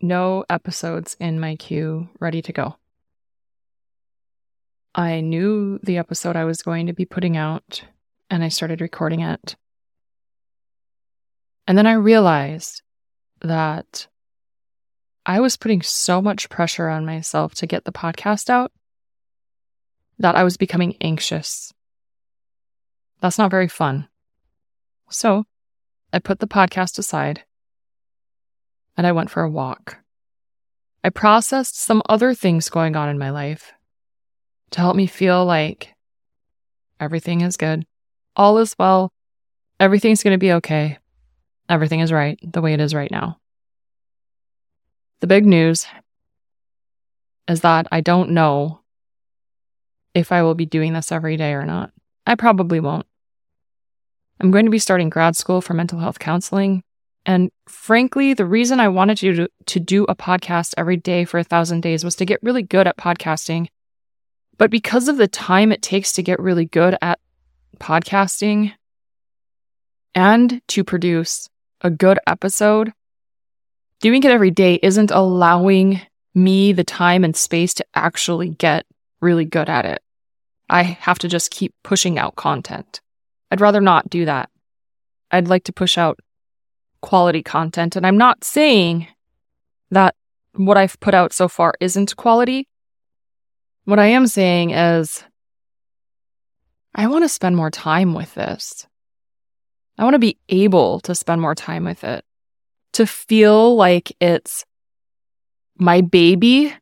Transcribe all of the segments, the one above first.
no episodes in my queue ready to go. I knew the episode I was going to be putting out, and I started recording it. And then I realized that I was putting so much pressure on myself to get the podcast out that I was becoming anxious. That's not very fun. So I put the podcast aside and I went for a walk. I processed some other things going on in my life to help me feel like everything is good, all is well, everything's going to be okay, everything is right the way it is right now. The big news is that I don't know if I will be doing this every day or not. I probably won't. I'm going to be starting grad school for mental health counseling and frankly, the reason I wanted to, to do a podcast every day for a thousand days was to get really good at podcasting. But because of the time it takes to get really good at podcasting and to produce a good episode, doing it every day isn't allowing me the time and space to actually get really good at it. I have to just keep pushing out content. I'd rather not do that. I'd like to push out quality content. And I'm not saying that what I've put out so far isn't quality. What I am saying is, I want to spend more time with this. I want to be able to spend more time with it, to feel like it's my baby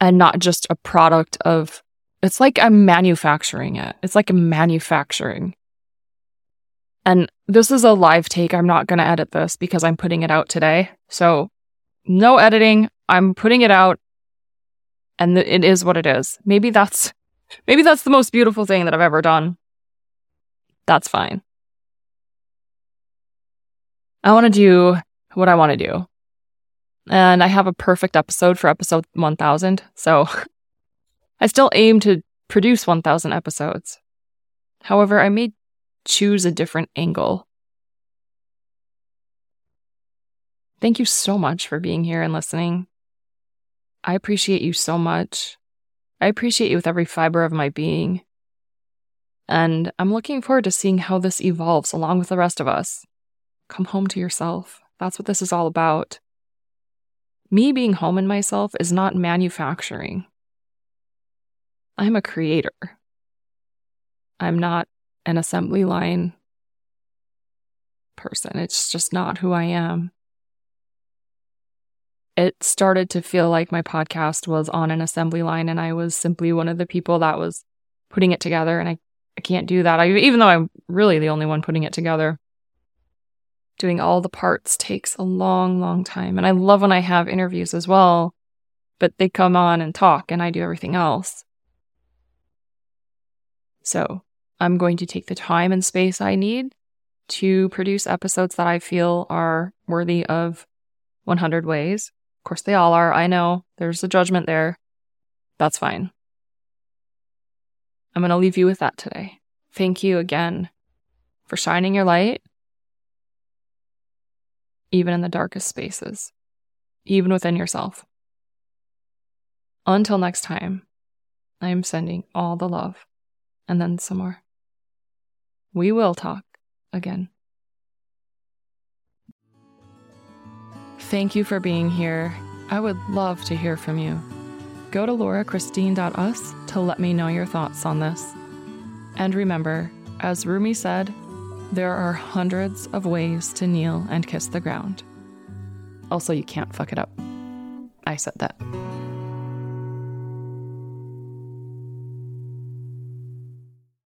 and not just a product of, it's like I'm manufacturing it. It's like I'm manufacturing and this is a live take. I'm not going to edit this because I'm putting it out today. So no editing. I'm putting it out and it is what it is. Maybe that's maybe that's the most beautiful thing that I've ever done. That's fine. I want to do what I want to do. And I have a perfect episode for episode 1000. So I still aim to produce 1000 episodes. However, I may choose a different angle. Thank you so much for being here and listening. I appreciate you so much. I appreciate you with every fiber of my being. And I'm looking forward to seeing how this evolves along with the rest of us. Come home to yourself. That's what this is all about. Me being home in myself is not manufacturing. I'm a creator. I'm not an assembly line person. It's just not who I am. It started to feel like my podcast was on an assembly line and I was simply one of the people that was putting it together. And I, I can't do that. I, even though I'm really the only one putting it together, doing all the parts takes a long, long time. And I love when I have interviews as well, but they come on and talk and I do everything else. So I'm going to take the time and space I need to produce episodes that I feel are worthy of 100 ways. Of course, they all are. I know there's a judgment there. That's fine. I'm going to leave you with that today. Thank you again for shining your light, even in the darkest spaces, even within yourself. Until next time, I am sending all the love and then some more we will talk again. Thank you for being here. I would love to hear from you. Go to laurachristine.us to let me know your thoughts on this. And remember, as Rumi said, there are hundreds of ways to kneel and kiss the ground. Also, you can't fuck it up. I said that.